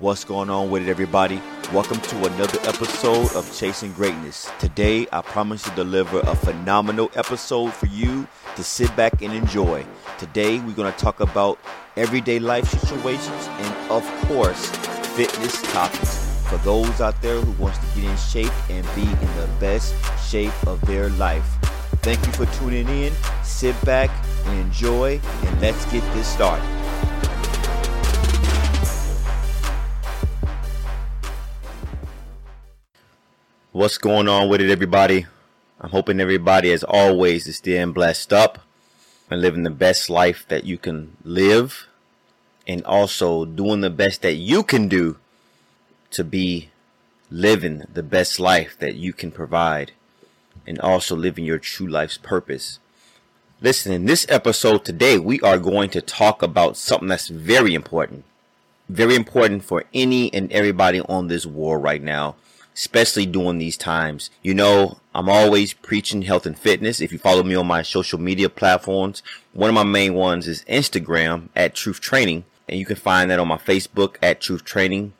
What's going on with it, everybody? Welcome to another episode of Chasing Greatness. Today, I promise to deliver a phenomenal episode for you to sit back and enjoy. Today, we're going to talk about everyday life situations and, of course, fitness topics for those out there who wants to get in shape and be in the best shape of their life. Thank you for tuning in. Sit back and enjoy, and let's get this started. What's going on with it, everybody? I'm hoping everybody, as always, is staying blessed up and living the best life that you can live, and also doing the best that you can do to be living the best life that you can provide, and also living your true life's purpose. Listen, in this episode today, we are going to talk about something that's very important. Very important for any and everybody on this world right now especially during these times. You know, I'm always preaching health and fitness. If you follow me on my social media platforms, one of my main ones is Instagram at Truth Training, and you can find that on my Facebook at Truth Training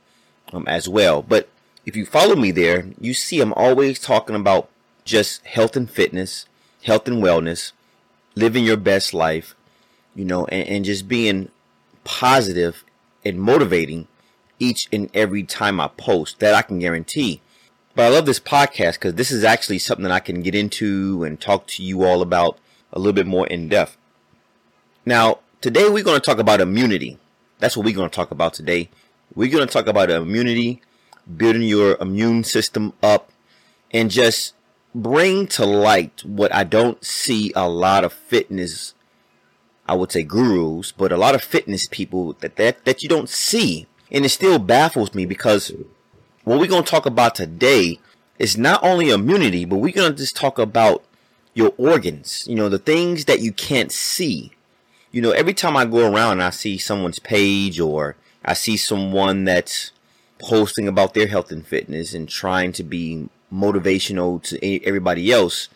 um, as well. But if you follow me there, you see I'm always talking about just health and fitness, health and wellness, living your best life, you know, and, and just being positive and motivating each and every time I post. That I can guarantee. But I love this podcast because this is actually something that I can get into and talk to you all about a little bit more in depth. Now, today we're going to talk about immunity. That's what we're going to talk about today. We're going to talk about immunity, building your immune system up, and just bring to light what I don't see a lot of fitness, I would say gurus, but a lot of fitness people that, that, that you don't see. And it still baffles me because what we're going to talk about today is not only immunity, but we're going to just talk about your organs, you know, the things that you can't see. You know, every time I go around and I see someone's page or I see someone that's posting about their health and fitness and trying to be motivational to everybody else,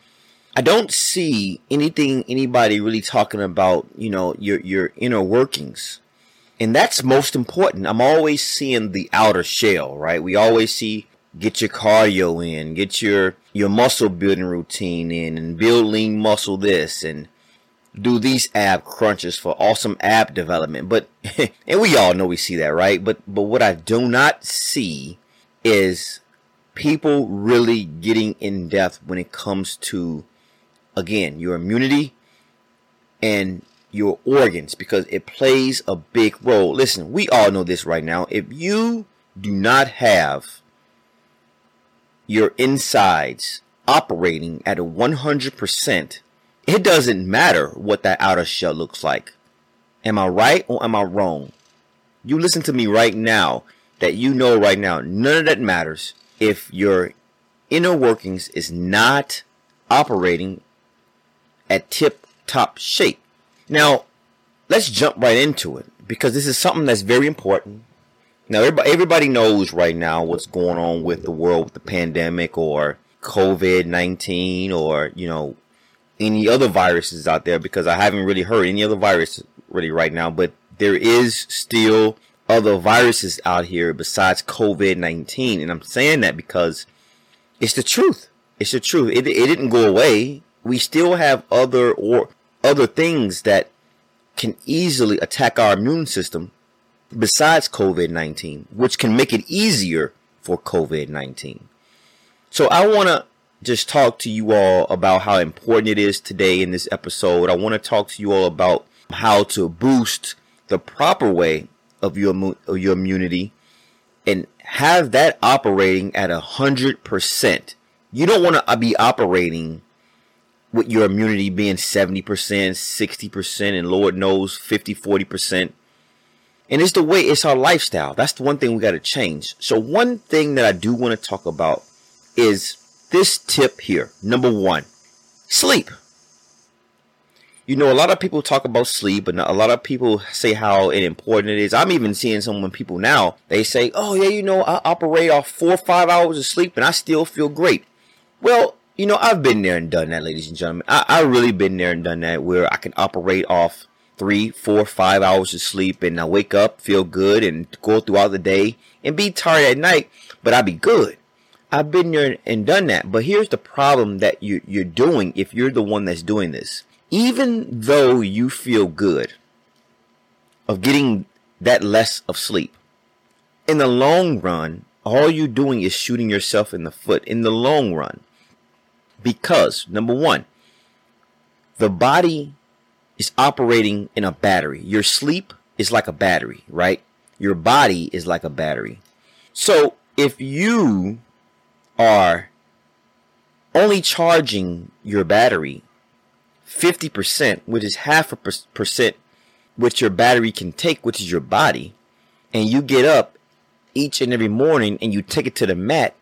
I don't see anything anybody really talking about, you know, your your inner workings. And that's most important. I'm always seeing the outer shell, right? We always see get your cardio in, get your your muscle building routine in and build lean muscle this and do these ab crunches for awesome ab development. But and we all know we see that, right? But but what I do not see is people really getting in depth when it comes to again, your immunity and your organs because it plays a big role. Listen, we all know this right now. If you do not have your insides operating at a 100%, it doesn't matter what that outer shell looks like. Am I right or am I wrong? You listen to me right now that you know right now, none of that matters if your inner workings is not operating at tip top shape. Now, let's jump right into it because this is something that's very important. Now, everybody, knows right now what's going on with the world with the pandemic or COVID 19 or, you know, any other viruses out there because I haven't really heard any other virus really right now, but there is still other viruses out here besides COVID 19. And I'm saying that because it's the truth. It's the truth. It, it didn't go away. We still have other or other things that can easily attack our immune system besides COVID 19, which can make it easier for COVID 19. So I want to just talk to you all about how important it is today in this episode. I want to talk to you all about how to boost the proper way of your, of your immunity and have that operating at a hundred percent. You don't want to be operating with your immunity being 70%, 60%, and Lord knows 50, 40%. And it's the way, it's our lifestyle. That's the one thing we got to change. So, one thing that I do want to talk about is this tip here. Number one, sleep. You know, a lot of people talk about sleep, and a lot of people say how important it is. I'm even seeing some people now, they say, oh, yeah, you know, I operate off four or five hours of sleep and I still feel great. Well, you know, I've been there and done that, ladies and gentlemen. I, I really been there and done that where I can operate off three, four, five hours of sleep and I wake up, feel good and go throughout the day and be tired at night, but I be good. I've been there and done that. But here's the problem that you, you're doing if you're the one that's doing this. Even though you feel good of getting that less of sleep, in the long run, all you're doing is shooting yourself in the foot in the long run. Because, number one, the body is operating in a battery. Your sleep is like a battery, right? Your body is like a battery. So if you are only charging your battery 50%, which is half a percent which your battery can take, which is your body, and you get up each and every morning and you take it to the mat,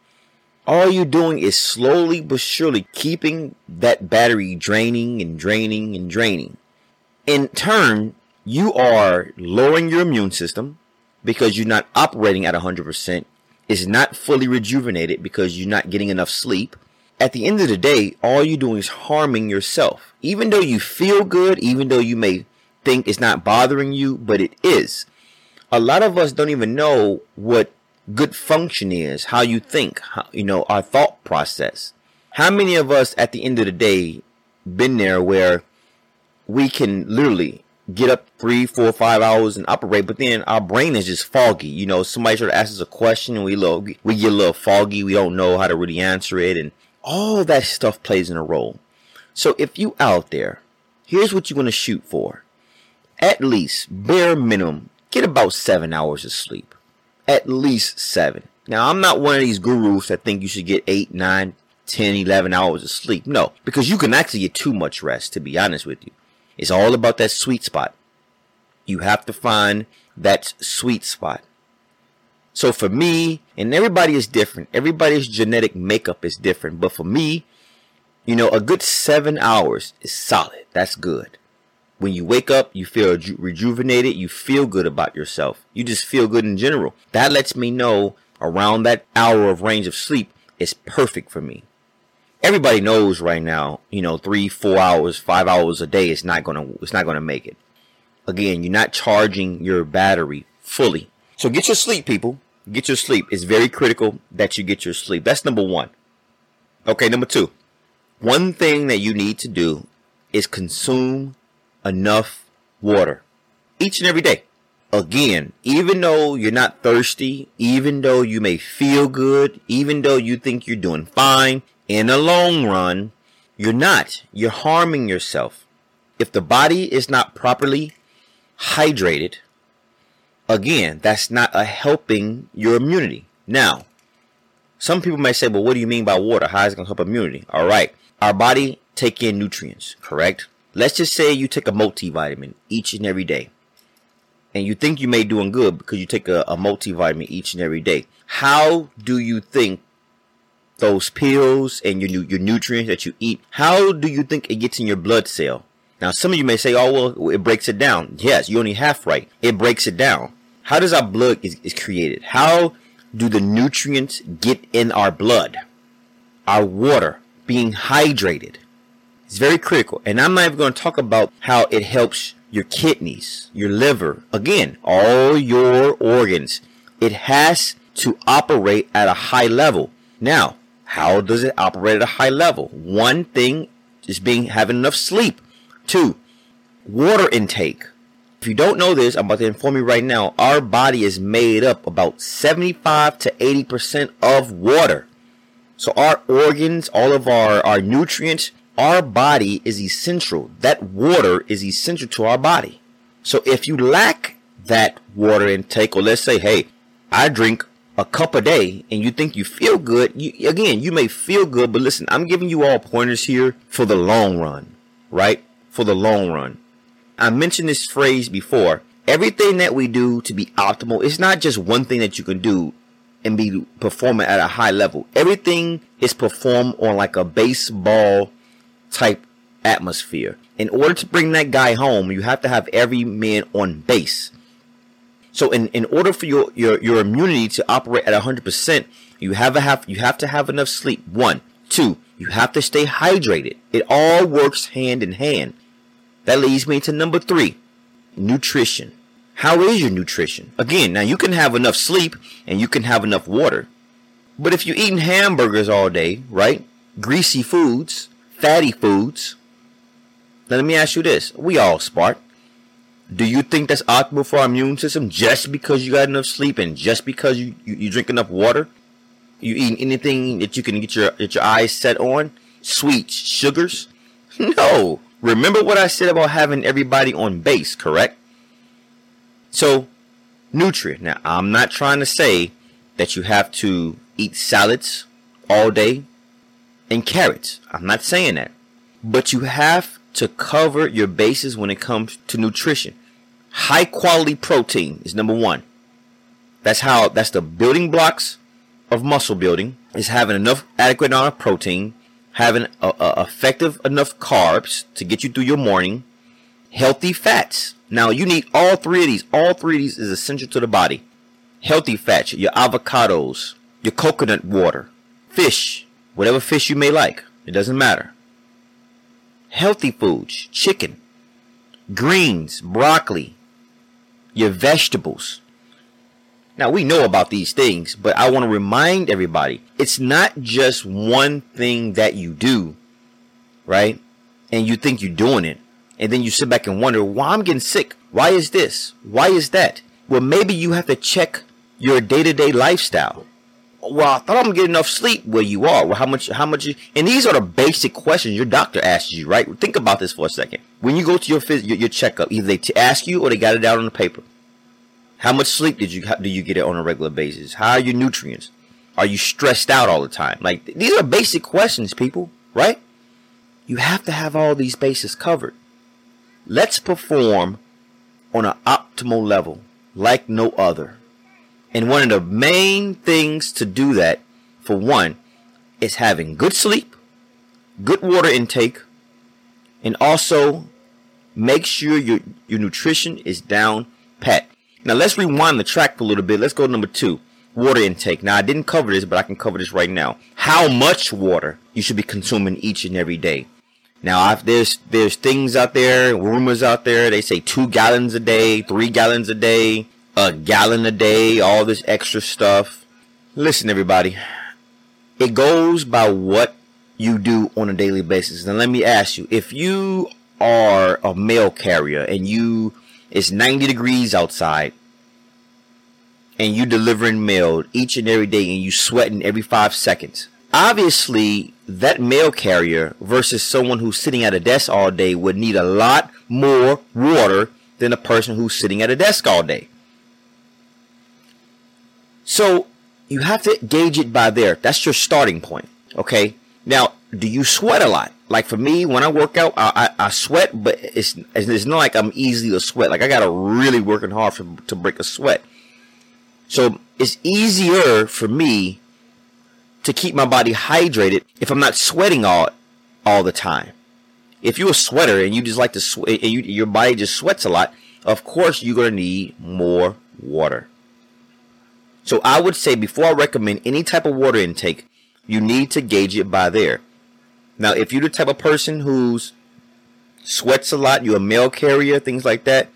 all you're doing is slowly but surely keeping that battery draining and draining and draining. In turn, you are lowering your immune system because you're not operating at 100% is not fully rejuvenated because you're not getting enough sleep. At the end of the day, all you're doing is harming yourself. Even though you feel good, even though you may think it's not bothering you, but it is. A lot of us don't even know what good function is, how you think, how, you know, our thought process. How many of us at the end of the day been there where we can literally get up three, four, five hours and operate, but then our brain is just foggy. You know, somebody sort of asks us a question and we little, we get a little foggy. We don't know how to really answer it, and all that stuff plays in a role. So if you out there, here's what you're gonna shoot for. At least bare minimum, get about seven hours of sleep. At least seven. Now I'm not one of these gurus that think you should get eight, nine, 10, 11 hours of sleep. No, because you can actually get too much rest, to be honest with you. It's all about that sweet spot. You have to find that sweet spot. So for me, and everybody is different. Everybody's genetic makeup is different. But for me, you know, a good seven hours is solid. That's good. When you wake up, you feel reju- rejuvenated. You feel good about yourself. You just feel good in general. That lets me know around that hour of range of sleep is perfect for me everybody knows right now, you know, three, four hours, five hours a day is not gonna it's not gonna make it. Again, you're not charging your battery fully. So get your sleep, people. Get your sleep. It's very critical that you get your sleep. That's number one. Okay, number two. One thing that you need to do is consume enough water each and every day. Again, even though you're not thirsty, even though you may feel good, even though you think you're doing fine, in the long run, you're not. You're harming yourself. If the body is not properly hydrated, again, that's not a helping your immunity. Now, some people may say, well, what do you mean by water? How is it going to help immunity? All right. Our body take in nutrients, correct? Let's just say you take a multivitamin each and every day. And you think you may be doing good because you take a, a multivitamin each and every day. How do you think those pills and your your nutrients that you eat, how do you think it gets in your blood cell? Now, some of you may say, "Oh, well, it breaks it down." Yes, you're only half right. It breaks it down. How does our blood is, is created? How do the nutrients get in our blood? Our water being hydrated is very critical. And I'm not even going to talk about how it helps your kidneys, your liver, again, all your organs. It has to operate at a high level. Now, how does it operate at a high level? One thing is being having enough sleep. Two, water intake. If you don't know this, I'm about to inform you right now. Our body is made up about 75 to 80% of water. So our organs, all of our, our nutrients, our body is essential. That water is essential to our body. So if you lack that water intake, or let's say, hey, I drink a cup a day and you think you feel good, you, again, you may feel good, but listen, I'm giving you all pointers here for the long run, right? For the long run. I mentioned this phrase before. Everything that we do to be optimal, it's not just one thing that you can do and be performing at a high level. Everything is performed on like a baseball type atmosphere. In order to bring that guy home, you have to have every man on base. So in, in order for your, your, your immunity to operate at 100%, you have, a have, you have to have enough sleep. One. Two, you have to stay hydrated. It all works hand in hand. That leads me to number three. nutrition. How is your nutrition? Again, now you can have enough sleep and you can have enough water. But if you're eating hamburgers all day, right? Greasy foods, fatty foods. Now let me ask you this. We all smart. Do you think that's optimal for our immune system just because you got enough sleep and just because you, you, you drink enough water? You eating anything that you can get your get your eyes set on? Sweets, sugars? No. Remember what I said about having everybody on base, correct? So, nutrient. Now, I'm not trying to say that you have to eat salads all day and carrots. I'm not saying that. But you have to cover your bases when it comes to nutrition. High quality protein is number one. That's how, that's the building blocks of muscle building is having enough adequate amount of protein, having a, a effective enough carbs to get you through your morning, healthy fats. Now you need all three of these. All three of these is essential to the body. Healthy fats, your avocados, your coconut water, fish, whatever fish you may like. It doesn't matter. Healthy foods, chicken, greens, broccoli, your vegetables. Now we know about these things, but I want to remind everybody, it's not just one thing that you do, right? And you think you're doing it. And then you sit back and wonder, why I'm getting sick? Why is this? Why is that? Well, maybe you have to check your day to day lifestyle. Well, I thought I'm getting enough sleep. Well, you are. Well, how much, how much, You, and these are the basic questions your doctor asks you, right? Think about this for a second. When you go to your, phys- your, your checkup, either they t- ask you or they got it down on the paper. How much sleep did you, do you get it on a regular basis? How are your nutrients? Are you stressed out all the time? Like, these are basic questions, people, right? You have to have all these bases covered. Let's perform on an optimal level like no other. And one of the main things to do that, for one, is having good sleep, good water intake, and also make sure your, your nutrition is down pat. Now let's rewind the track a little bit. Let's go to number two. Water intake. Now I didn't cover this, but I can cover this right now. How much water you should be consuming each and every day. Now I've, there's there's things out there, rumors out there. They say two gallons a day, three gallons a day, a gallon a day, all this extra stuff. Listen, everybody, it goes by what you do on a daily basis. And let me ask you, if you are a mail carrier and you it's 90 degrees outside and you delivering mail each and every day and you sweating every five seconds. Obviously, that mail carrier versus someone who's sitting at a desk all day would need a lot more water than a person who's sitting at a desk all day. So you have to gauge it by there. That's your starting point. Okay. Now, do you sweat a lot? Like for me, when I work out, I, I, I sweat, but it's it's not like I'm easy to sweat. Like I gotta really working hard for, to break a sweat. So it's easier for me to keep my body hydrated if I'm not sweating all all the time. If you're a sweater and you just like to sweat, and you, your body just sweats a lot, of course you're gonna need more water. So I would say before I recommend any type of water intake, you need to gauge it by there. Now, if you're the type of person who's sweats a lot, you're a mail carrier, things like that,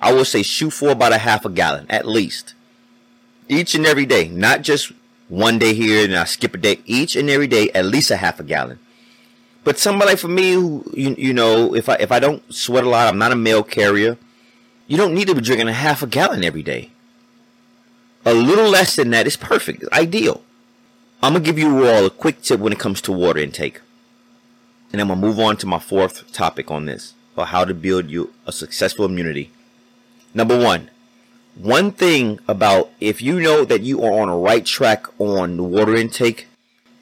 I would say shoot for about a half a gallon at least. Each and every day, not just one day here and I skip a day. Each and every day, at least a half a gallon. But somebody for me who you, you know, if I if I don't sweat a lot, I'm not a mail carrier. You don't need to be drinking a half a gallon every day. A little less than that is perfect, ideal. I'm gonna give you all a quick tip when it comes to water intake. And I'm gonna move on to my fourth topic on this, about how to build you a successful immunity. Number one, one thing about if you know that you are on a right track on the water intake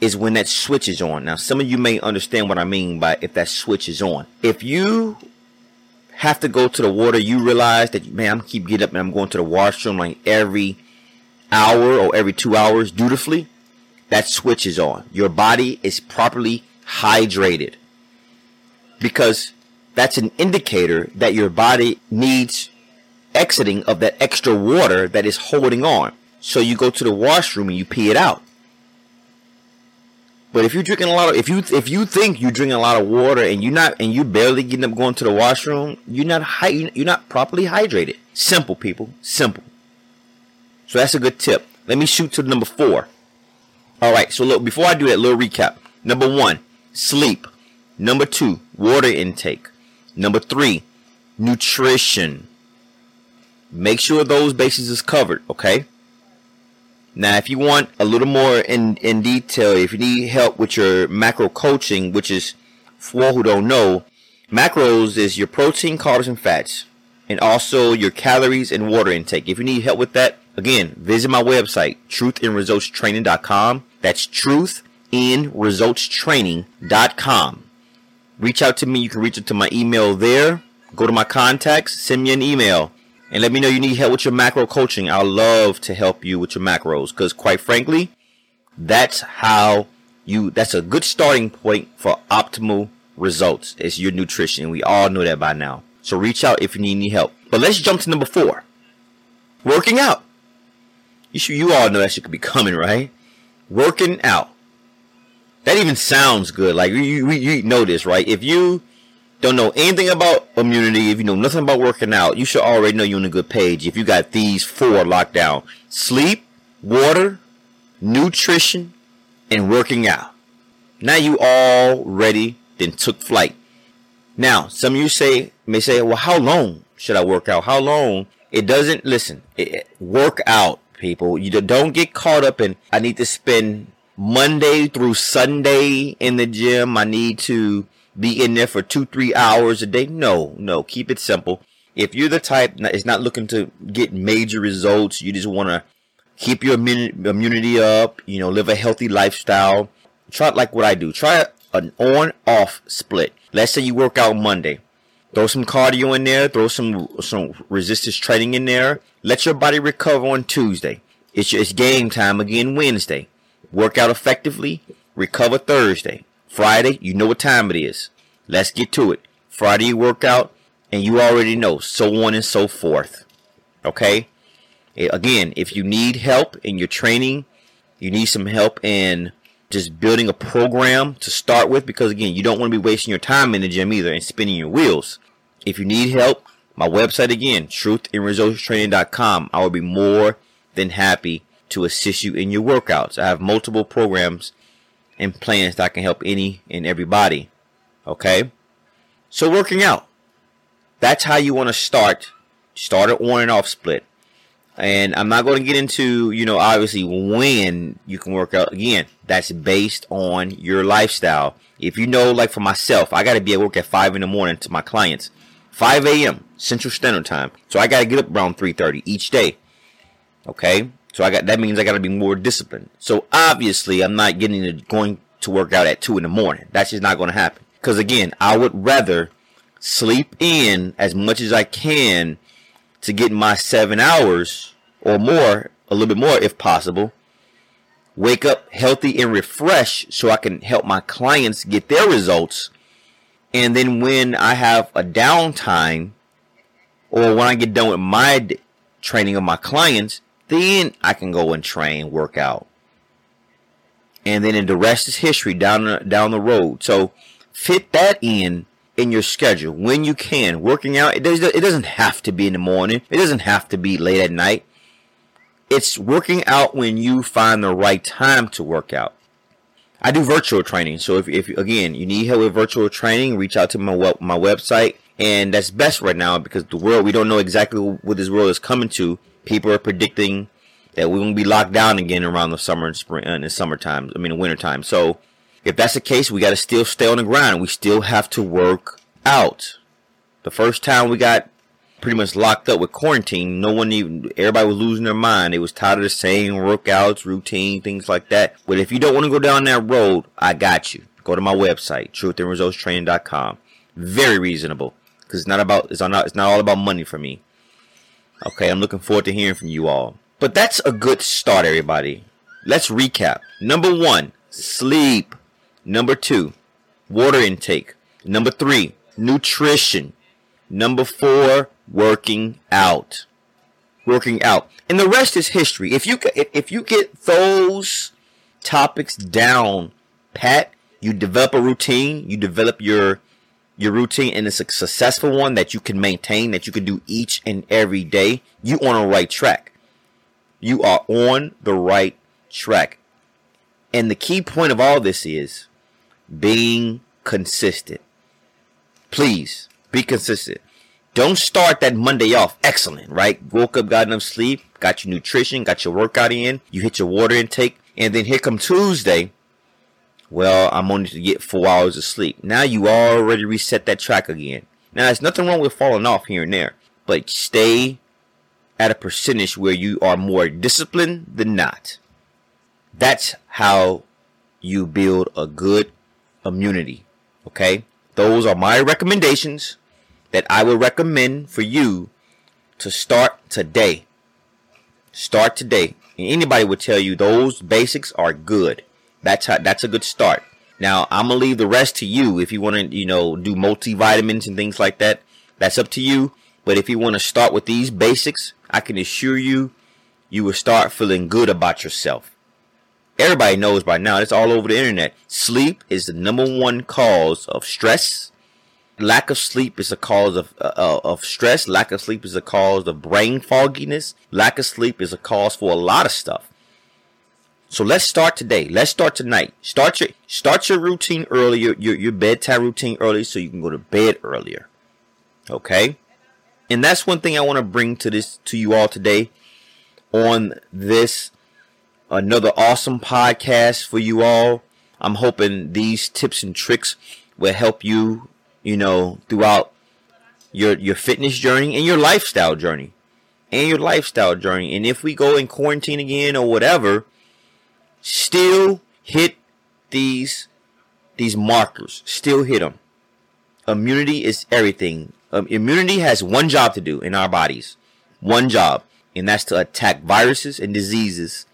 is when that switch is on. Now, some of you may understand what I mean by if that switch is on. If you have to go to the water, you realize that, man, I'm keep getting up and I'm going to the washroom like every hour or every two hours dutifully, that switch is on. Your body is properly hydrated because that's an indicator that your body needs exiting of that extra water that is holding on. So you go to the washroom and you pee it out. But if you're drinking a lot of, if you if you think you're drinking a lot of water and you're not and you're barely getting up going to the washroom, you're not you're not properly hydrated. Simple, people, simple. So that's a good tip. Let me shoot to number four. All right. So look, before I do that, little recap. Number one, sleep. Number two, water intake. Number three, nutrition. Make sure those bases is covered. Okay. Now, if you want a little more in, in detail, if you need help with your macro coaching, which is for who don't know, macros is your protein, carbs, and fats, and also your calories and water intake. If you need help with that, again, visit my website, truthinresultstraining.com. That's truthinresultstraining.com. Reach out to me. You can reach out to my email there. Go to my contacts, send me an email and let me know you need help with your macro coaching. I'll love to help you with your macros because, quite frankly, that's how you. That's a good starting point for optimal results. Is your nutrition. We all know that by now. So reach out if you need any help. But let's jump to number four. Working out. You should, you all know that shit could be coming, right? Working out. That even sounds good. Like you, you, you know this, right? If you don't know anything about immunity, if you know nothing about working out, you should already know you're on a good page. If you got these four locked down sleep, water, nutrition, and working out. Now you already then took flight. Now, some of you say may say, well, how long should I work out? How long? It doesn't listen. It, work out, people. You don't get caught up in I need to spend Monday through Sunday in the gym. I need to be in there for two, three hours a day. No, no, keep it simple. If you're the type that is not looking to get major results, you just want to keep your immunity up, you know, live a healthy lifestyle. Try like what I do. Try an on off split. Let's say you work out Monday. Throw some cardio in there, throw some some resistance training in there. Let your body recover on Tuesday. It's it's game time again Wednesday. Work out effectively, recover Thursday. Friday, you know what time it is. Let's get to it. Friday you work out, and you already know, so on and so forth. Okay? Again, if you need help in your training, you need some help in just building a program to start with, because again, you don't want to be wasting your time in the gym either and spinning your wheels. If you need help, my website again, truthinresultstraining.com. I will be more than happy to assist you in your workouts. I have multiple programs and plans that can help any and everybody. Okay? So working out. That's how you want to start. Start an on and off split. And I'm not going to get into, you know, obviously when you can work out. Again, that's based on your lifestyle. If you know, like for myself, I got to be at work at 5 in the morning to my clients. 5 a.m. Central Standard Time. So I got to get up around 3.30 each day. Okay? So I got that means I got to be more disciplined. So obviously, I'm not getting to going to work out at two in the morning. That's just not to happen. Because again, I would rather sleep in as much as I can to get my seven hours or more, a little bit more if possible. Wake up healthy and refreshed so I can help my clients get their results. And then when I have a downtime or when I get done with my training of my clients, then I can go and train, work out. And then in the rest is history down down the road. So fit that in in your schedule when you can. Working out, it, does, it doesn't have to be in the morning. It doesn't have to be late at night. It's working out when you find the right time to work out. I do virtual training. So if, if again, you need help with virtual training, reach out to my web, my website. And that's best right now because the world, we don't know exactly what this world is coming to people are predicting that we won't be locked down again around the summer and spring and uh, the summertime. I mean, wintertime. So if that's the case, we got to still stay on the grind. We still have to work out. The first time we got pretty much locked up with quarantine, no one even, everybody was losing their mind. They was tired of the same workouts, routine, things like that. But if you don't want to go down that road, I got you. Go to my website, truthinresultstraining.com. Very reasonable. Cause it's not about, it's not, it's not all about money for me. Okay, I'm looking forward to hearing from you all. But that's a good start, everybody. Let's recap. Number one, sleep. Number two, water intake. Number three, nutrition. Number four, working out. Working out. And the rest is history. If you if you get those topics down pat, you develop a routine, you develop your your routine and it's a successful one that you can maintain, that you can do each and every day, you on the right track. You are on the right track. And the key point of all this is being consistent. Please be consistent. Don't start that Monday off excellent, right? Woke up, got enough sleep, got your nutrition, got your workout in, you hit your water intake, and then here come Tuesday. Well, I'm only to get four hours of sleep. Now you already reset that track again. Now there's nothing wrong with falling off here and there, but stay at a percentage where you are more disciplined than not. That's how you build a good immunity. Okay? Those are my recommendations that I would recommend for you to start today. Start today. And anybody would tell you those basics are good. That's how, that's a good start. Now, I'm gonna leave the rest to you. If you want to, you know, do multivitamins and things like that, that's up to you. But if you want to start with these basics, I can assure you, you will start feeling good about yourself. Everybody knows by now, it's all over the internet. Sleep is the number one cause of stress. Lack of sleep is a cause of uh, of stress. Lack of sleep is a cause of brain fogginess. Lack of sleep is a cause for a lot of stuff. So let's start today. Let's start tonight. Start your start your routine earlier, your your bedtime routine early, so you can go to bed earlier. Okay, and that's one thing I want to bring to this to you all today on this another awesome podcast for you all. I'm hoping these tips and tricks will help you, you know, throughout your your fitness journey and your lifestyle journey. And your lifestyle journey. And if we go in quarantine again or whatever, still hit these these markers. Still hit them. Immunity is everything. Um, immunity has one job to do in our bodies. One job. And that's to attack viruses and diseases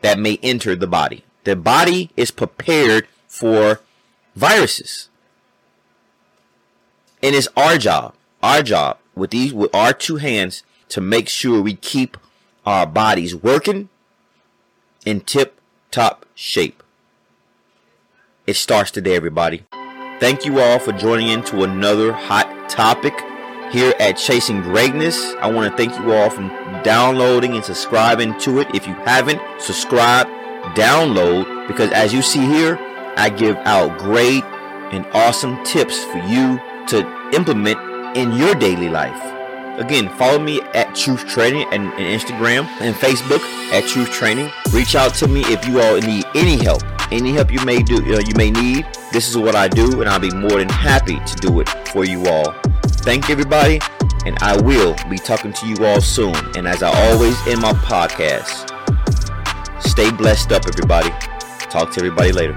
that may enter the body. The body is prepared for viruses. And it's our job, our job with these with our two hands to make sure we keep our bodies working in tip top shape. It starts today, everybody. Thank you all for joining in to another hot topic here at Chasing Greatness. I want to thank you all for downloading and subscribing to it. If you haven't, subscribe, download, because as you see here, I give out great and awesome tips for you to implement in your daily life. Again, follow me at Truth Training and, and Instagram and Facebook at Truth Training. Reach out to me if you all need any help, any help you may do, uh, you may need. This is what I do, and I'll be more than happy to do it for you all. Thank you, everybody and I will be talking to you all soon. And as I always end my podcast, stay blessed up, everybody. Talk to everybody later.